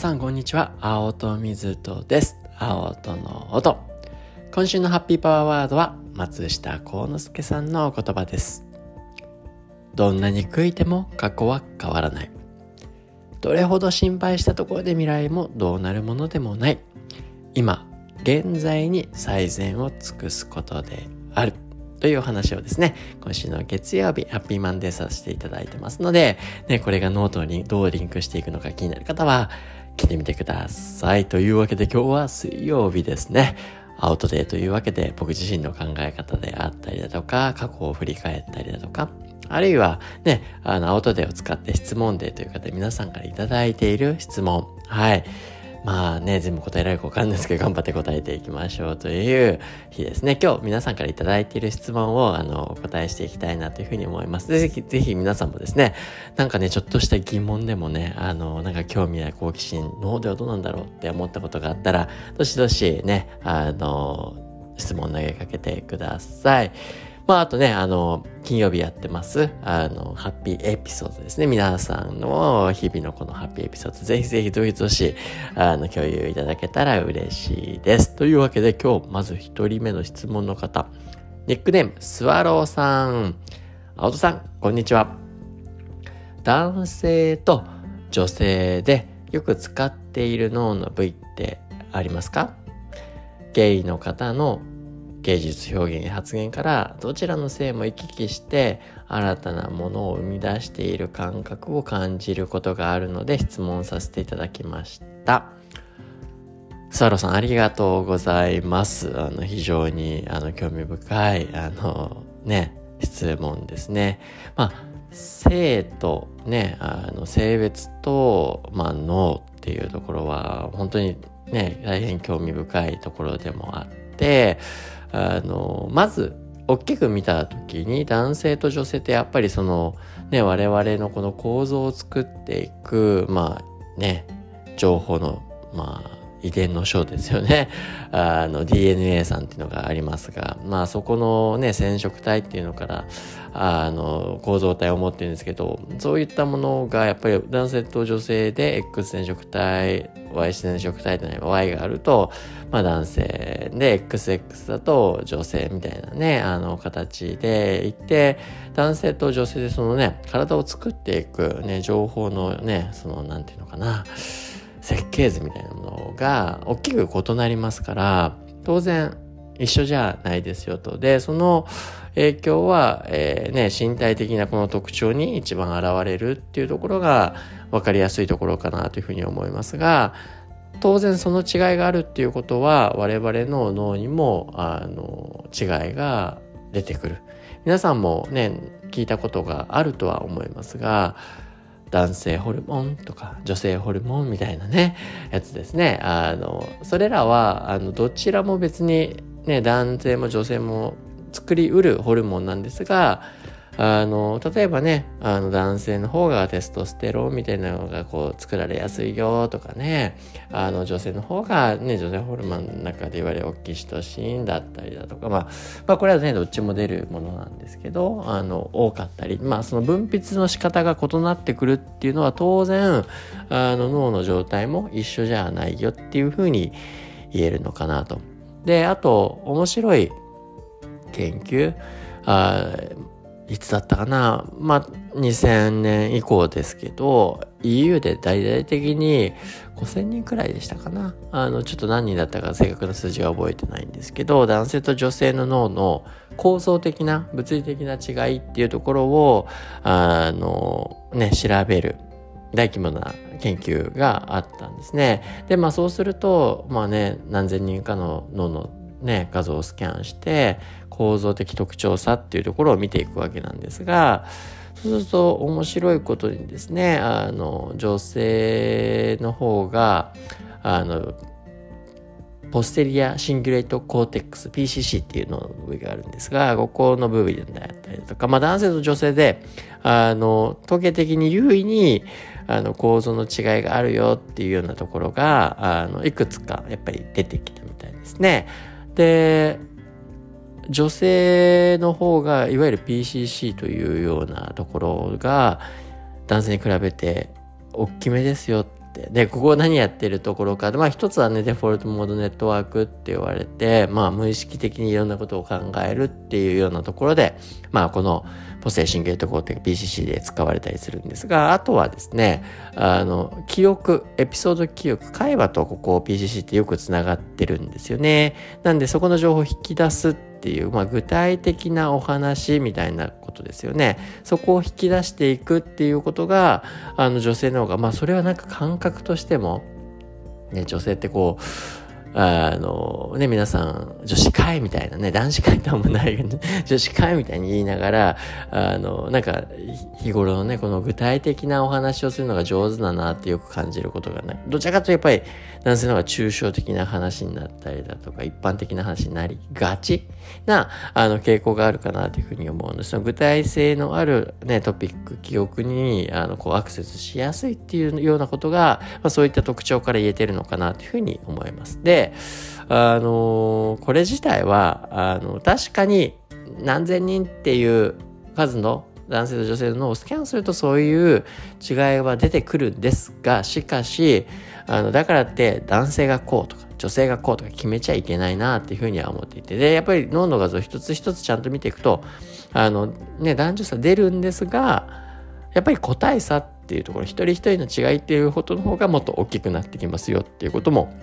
さんこんにちは。青戸水戸です。青戸の音。今週のハッピーパワーワードは松下幸之助さんのお言葉です。どんなに悔いても過去は変わらない。どれほど心配したところで未来もどうなるものでもない。今現在に最善を尽くすことである。というお話をですね、今週の月曜日、ハッピーマンデーさせていただいてますので、ね、これがノートにどうリンクしていくのか気になる方は、聞いてみてください。というわけで今日は水曜日ですね。青砥デーというわけで僕自身の考え方であったりだとか、過去を振り返ったりだとか、あるいはね、あの、青砥デーを使って質問デーという方皆さんからいただいている質問。はい。まあね、全部答えられるかわかんないですけど、頑張って答えていきましょうという日ですね。今日皆さんからいただいている質問を、あの、お答えしていきたいなというふうに思います。ぜひ、ぜひ皆さんもですね、なんかね、ちょっとした疑問でもね、あの、なんか興味や好奇心、脳ではどうなんだろうって思ったことがあったら、どしどしね、あの、質問投げかけてください。まあ、あとね、あの、金曜日やってます、あの、ハッピーエピソードですね。皆さんの日々のこのハッピーエピソード、ぜひぜひどひどし、あの、共有いただけたら嬉しいです。というわけで、今日、まず一人目の質問の方、ニックネーム、スワローさん。青戸さん、こんにちは。男性と女性でよく使っている脳の部位ってありますか？ゲイの方の芸術表現発言からどちらの性も行き来して新たなものを生み出している感覚を感じることがあるので質問させていただきました。スワロさんありがとうございます。あの非常にあの興味深いあのね質問ですね。まあ性とねあの性別とまあ脳っていうところは本当にね大変興味深いところでもあってあの、まず、大きく見た時に男性と女性ってやっぱりそのね我々のこの構造を作っていくまあね情報のまあ遺伝の章ですよね。あの DNA さんっていうのがありますが、まあそこのね、染色体っていうのから、あの、構造体を持ってるんですけど、そういったものがやっぱり男性と女性で X 染色体、Y 染色体じゃない Y があると、まあ男性で XX だと女性みたいなね、あの形でいて、男性と女性でそのね、体を作っていくね、情報のね、そのなんていうのかな、設計図みたいなものが大きく異なりますから当然一緒じゃないですよと。で、その影響は、えー、ね、身体的なこの特徴に一番現れるっていうところが分かりやすいところかなというふうに思いますが、当然その違いがあるっていうことは我々の脳にもあの違いが出てくる。皆さんもね、聞いたことがあるとは思いますが、男性ホルモンとか女性ホルモンみたいなねやつですね。あのそれらはあのどちらも別にね男性も女性も作りうるホルモンなんですがあの、例えばね、あの男性の方がテストステロンみたいなのがこう作られやすいよとかね、あの女性の方がね、女性ホルモンの中で言われるオキシトシンだったりだとか、まあ、まあこれはね、どっちも出るものなんですけど、あの、多かったり、まあその分泌の仕方が異なってくるっていうのは当然、あの脳の状態も一緒じゃないよっていうふうに言えるのかなと。で、あと、面白い研究、あいつだったかな？まあ、2000年以降ですけど、EU で大々的に5000人くらいでしたかな？あの、ちょっと何人だったか正確な数字は覚えてないんですけど、男性と女性の脳の構造的な、物理的な違いっていうところを、あの、ね、調べる大規模な研究があったんですね。で、まあそうすると、まあね、何千人かの脳のね、画像をスキャンして、構造的特徴差っていうところを見ていくわけなんですが、そうすると面白いことにですね、あの、女性の方が、あの、ポステリアシンギュレートコーテックス PCC っていうの部位があるんですが、ここの部位であったりとか、まあ男性と女性で、あの、統計的に優位に、あの、構造の違いがあるよっていうようなところが、あの、いくつかやっぱり出てきたみたいですね。で、女性の方がいわゆる PCC というようなところが男性に比べて大きめですよっ。で、ここ何やってるところか。まあ一つはね、デフォルトモードネットワークって言われて、まあ無意識的にいろんなことを考えるっていうようなところで、まあこのポセーシンゲートコーテ PCC で使われたりするんですが、あとはですね、あの、記憶、エピソード記憶、会話とここ PCC ってよくつながってるんですよね。なんでそこの情報を引き出すってていう、まあ、具体的なお話みたいなことですよね。そこを引き出していくっていうことが、あの女性の方が、まあそれはなんか感覚としても、ね、女性ってこう、あの、ね、皆さん、女子会みたいなね、男子会とはもないけど、女子会みたいに言いながら、あの、なんか、日頃のね、この具体的なお話をするのが上手だなってよく感じることがない。どちらかというとやっぱり、男性の方が抽象的な話になったりだとか、一般的な話になりがちな、あの、傾向があるかなというふうに思うんです。その具体性のあるね、トピック、記憶に、あの、こう、アクセスしやすいっていうようなことが、まあ、そういった特徴から言えてるのかなというふうに思います。で、あのこれ自体は、あの、確かに何千人っていう数の男性と女性の脳をスキャンするとそういう違いは出てくるんですが、しかし、あの、だからって男性がこうとか、女性がこうとか決めちゃいけないなっていうふうには思っていて、で、やっぱり脳の画像一つ一つちゃんと見ていくと、あの、ね、男女差出るんですが、やっぱり個体差っていうところ、一人一人の違いっていうことの方がもっと大きくなってきますよっていうことも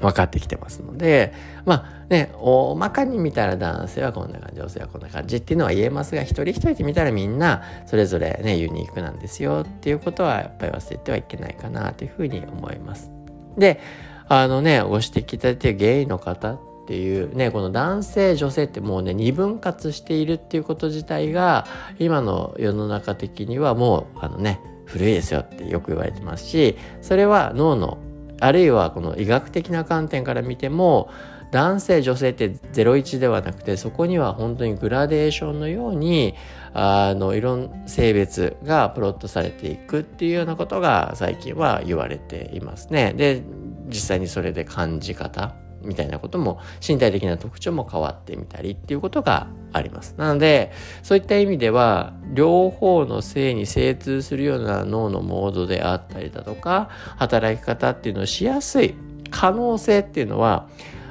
分かってきてますので、まあね、大まかに見たら男性はこんな感じ、女性はこんな感じっていうのは言えますが、一人一人で見たらみんなそれぞれね、ユニークなんですよっていうことはやっぱり忘れてはいけないかなというふうに思います。で、あのね、ご指摘いただいてゲイの方っていうね、この男性、女性ってもうね、二分割しているっていうこと自体が、今の世の中的にはもう、あのね、古いですよってよく言われてますし、それは脳のあるいはこの医学的な観点から見ても男性女性って01ではなくてそこには本当にグラデーションのようにあのいろんな性別がプロットされていくっていうようなことが最近は言われていますね。で実際にそれで感じ方みたいなことも身体的な特徴も変わってみたりっていうことがあります。なのでそういった意味では両方の性に精通するような脳のモードであったりだとか働き方っていうのをしやすい可能性っていうのは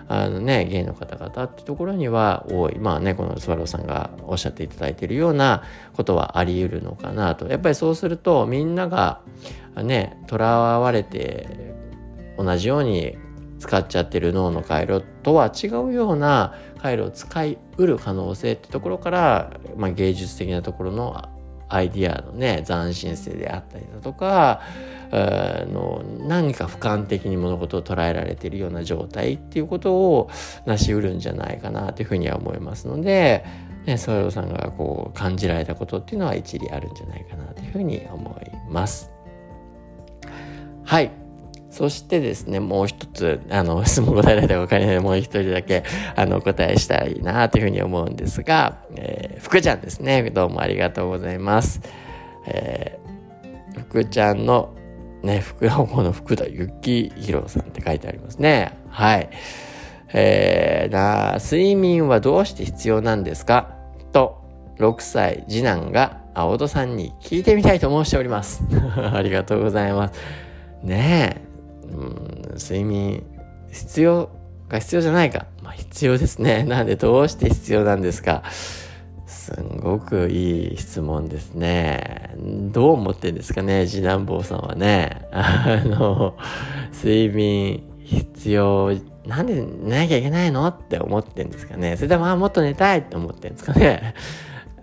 あのね、ゲイの方々ってところには多い。まあね、このスワローさんがおっしゃっていただいているようなことはあり得るのかなと。やっぱりそうするとみんながね、囚われて同じように使っちゃってる脳の回路とは違うような回路を使いうる可能性ってところから、まあ、芸術的なところのアイディアのね斬新性であったりだとかの何か俯瞰的に物事を捉えられているような状態っていうことを成し得るんじゃないかなというふうには思いますので、ね、ソヨさんがこう感じられたことっていうのは一理あるんじゃないかなというふうに思います。はいそしてですね、もう一つ、あの、質問答えられたか分かりないもう一人だけ、あの、お答えしたいなというふうに思うんですが、えー、福ちゃんですね。どうもありがとうございます。えー、福ちゃんの、ね、福 の子の福田幸宏さんって書いてありますね。はい。えー、な、睡眠はどうして必要なんですか？と、6歳次男が青戸さんに聞いてみたいと申しております。ありがとうございます。ねえ、うん、睡眠必要か必要じゃないか。まあ必要ですね。なんでどうして必要なんですか。すんごくいい質問ですね。どう思ってんですかね、次男坊さんはね。あの、睡眠必要、なんで寝なきゃいけないのって思ってんですかね。それでも、あ、もっと寝たいって思ってんですかね。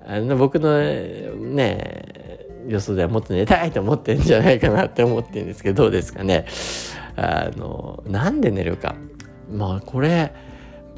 あの僕のね、予想ではもっと寝たいと思ってんじゃないかなって思ってるんですけどどうですかね。あのなんで寝るか。まあこれ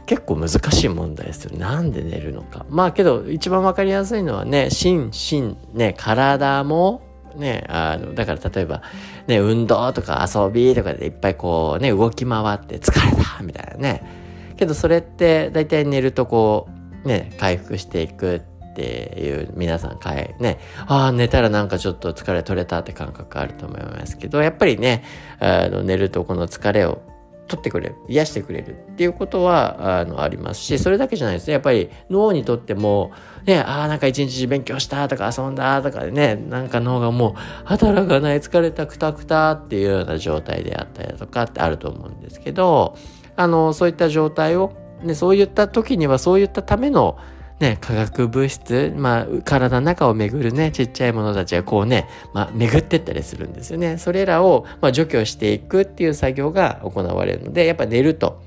結構難しい問題ですよ。なんで寝るのか。まあけど一番わかりやすいのはね心身ね体もね、あの、だから例えば、ね、運動とか遊びとかでいっぱいこうね、動き回って疲れたみたいなね。けどそれって大体寝るとこう、ね、回復していくっていう皆さんかいね、ああ、寝たらなんかちょっと疲れ取れたって感覚あると思いますけど、やっぱりね、あの寝るとこの疲れを取ってくれる癒してくれるっていうことはあのありますしそれだけじゃないですね。やっぱり脳にとってもねああなんか一日勉強したとか遊んだとかでねなんか脳がもう働かない疲れたくたくたっていうような状態であったりだとかってあると思うんですけどあのそういった状態を、ね、そういった時にはそういったためのね、化学物質、まあ、体の中を巡るね、ちっちゃいものたちがこうね、まあ、巡ってったりするんですよね。それらを、まあ、除去していくっていう作業が行われるので、やっぱ寝ると、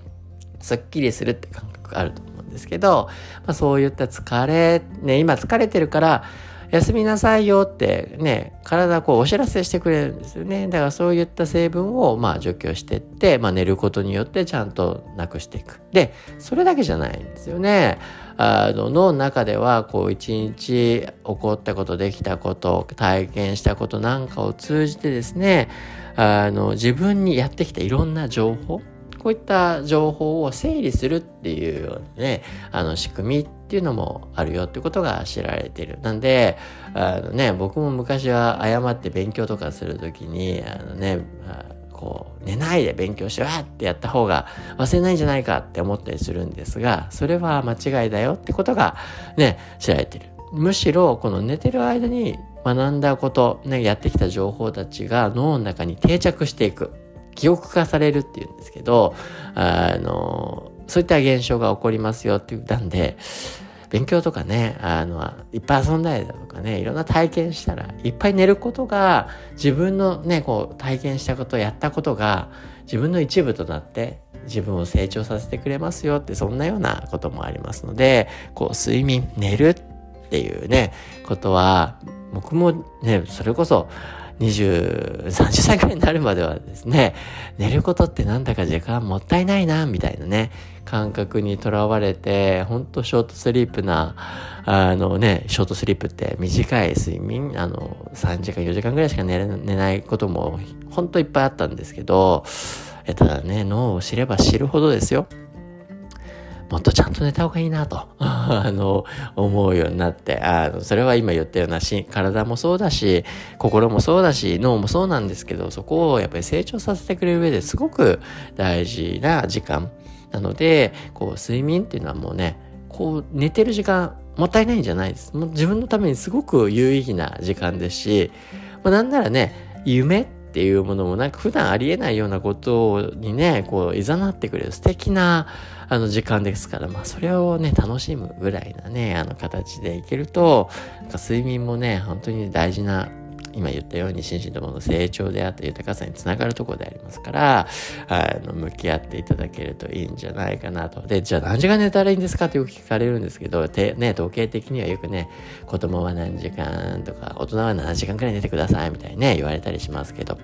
すっきりするって感覚があると思うんですけど、まあ、そういった疲れ、ね、今疲れてるから、休みなさいよってね、体こうお知らせしてくれるんですよね。だからそういった成分をまあ除去してって、まあ寝ることによってちゃんとなくしていく。で、それだけじゃないんですよね。あのの中ではこう一日起こったことできたこと体験したことなんかを通じてですねあの自分にやってきたいろんな情報こういった情報を整理するっていうようなね、あの仕組みっていうのもあるよってことが知られている。なんで、あのね、僕も昔は誤って勉強とかするときに、あのね、こう、寝ないで勉強しろってやった方が忘れないんじゃないかって思ったりするんですが、それは間違いだよってことがね、知られてる。むしろ、この寝てる間に学んだこと、ね、やってきた情報たちが脳の中に定着していく。記憶化されるっていうんですけど、あの、そういった現象が起こりますよって言ったんで、勉強とかね、あの、いっぱい遊んだりだとかね、いろんな体験したら、いっぱい寝ることが、自分のね、こう、体験したこと、やったことが、自分の一部となって、自分を成長させてくれますよって、そんなようなこともありますので、こう、睡眠、寝るっていうね、ことは、僕もね、それこそ、20、30歳くらいになるまではですね、寝ることってなんだか時間もったいないな、みたいなね、感覚にとらわれて、ほんとショートスリープな、あのね、ショートスリープって短い睡眠、あの、3時間、4時間ぐらいしか寝寝ないことも、ほんといっぱいあったんですけど、ただね、脳を知れば知るほどですよ。もっとちゃんと寝た方がいいなと、あの、思うようになって、あ、それは今言ったようなし、体もそうだし、心もそうだし、脳もそうなんですけど、そこをやっぱり成長させてくれる上ですごく大事な時間。なので、こう、睡眠っていうのはもうね、こう、寝てる時間、もったいないんじゃないです。もう自分のためにすごく有意義な時間ですし、まあ、なんならね、夢っていうものもなんか普段ありえないようなことにね、こう、いざなってくれる素敵な、あの時間ですから、まあそれをね、楽しむぐらいなね、あの形でいけると、なんか睡眠もね、本当に大事な今言ったように心身ともの成長であった豊かさにつながるところでありますから、あの、向き合っていただけるといいんじゃないかなと。で、じゃあ何時間寝たらいいんですかってよく聞かれるんですけど、てね、統計的にはよくね、子供は何時間とか、大人は7時間くらい寝てくださいみたいにね、言われたりしますけど、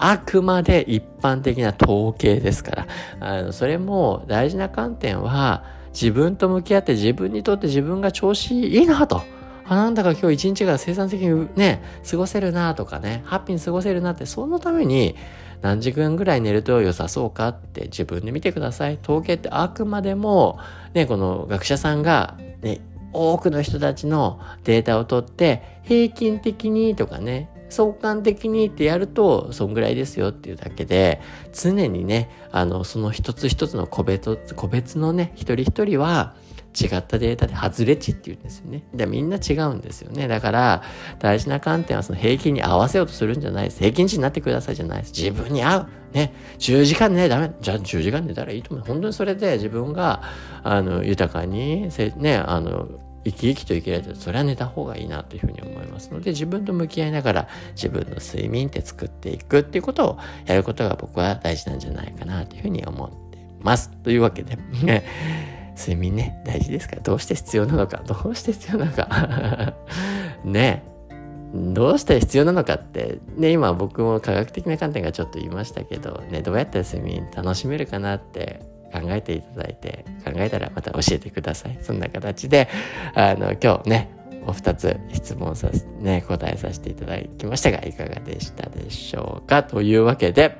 あくまで一般的な統計ですから、あの、それも大事な観点は、自分と向き合って自分にとって自分が調子いいなと。あ、なんだか今日一日が生産的にね、過ごせるなとかね、ハッピーに過ごせるなって、そのために何時間ぐらい寝ると良さそうかって自分で見てください。統計ってあくまでも、ね、この学者さんが、ね、多くの人たちのデータを取って、平均的にとかね、相関的にってやると、そんぐらいですよっていうだけで、常にね、あの、その一つ一つの個別、個別のね、一人一人は、違ったデータで外れ値って言うんですよね。で、みんな違うんですよね。だから、大事な観点はその平均に合わせようとするんじゃないです。平均値になってくださいじゃないです。自分に合う。ね。10時間ね、ダメ。じゃあ10時間寝たらいいと思う。本当にそれで自分が、あの、豊かに、ね、あの、生き生きと生きられてそれは寝た方がいいなというふうに思いますので自分と向き合いながら自分の睡眠って作っていくっていうことをやることが僕は大事なんじゃないかなというふうに思ってます。というわけで 睡眠ね大事ですか？らどうして必要なのか？どうして必要なのか？ね。どうして必要なのかって、ね、今僕も科学的な観点がちょっと言いましたけど、ね、どうやったら睡眠楽しめるかなって考えていただいて、考えたらまた教えてください。そんな形で、あの、今日ね、お二つ質問させ、ね、答えさせていただきましたが、いかがでしたでしょうか？というわけで、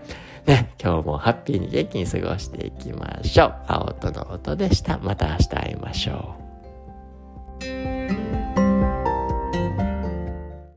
ね、今日もハッピーに元気に過ごしていきましょう。青との音でした。また明日会いましょう。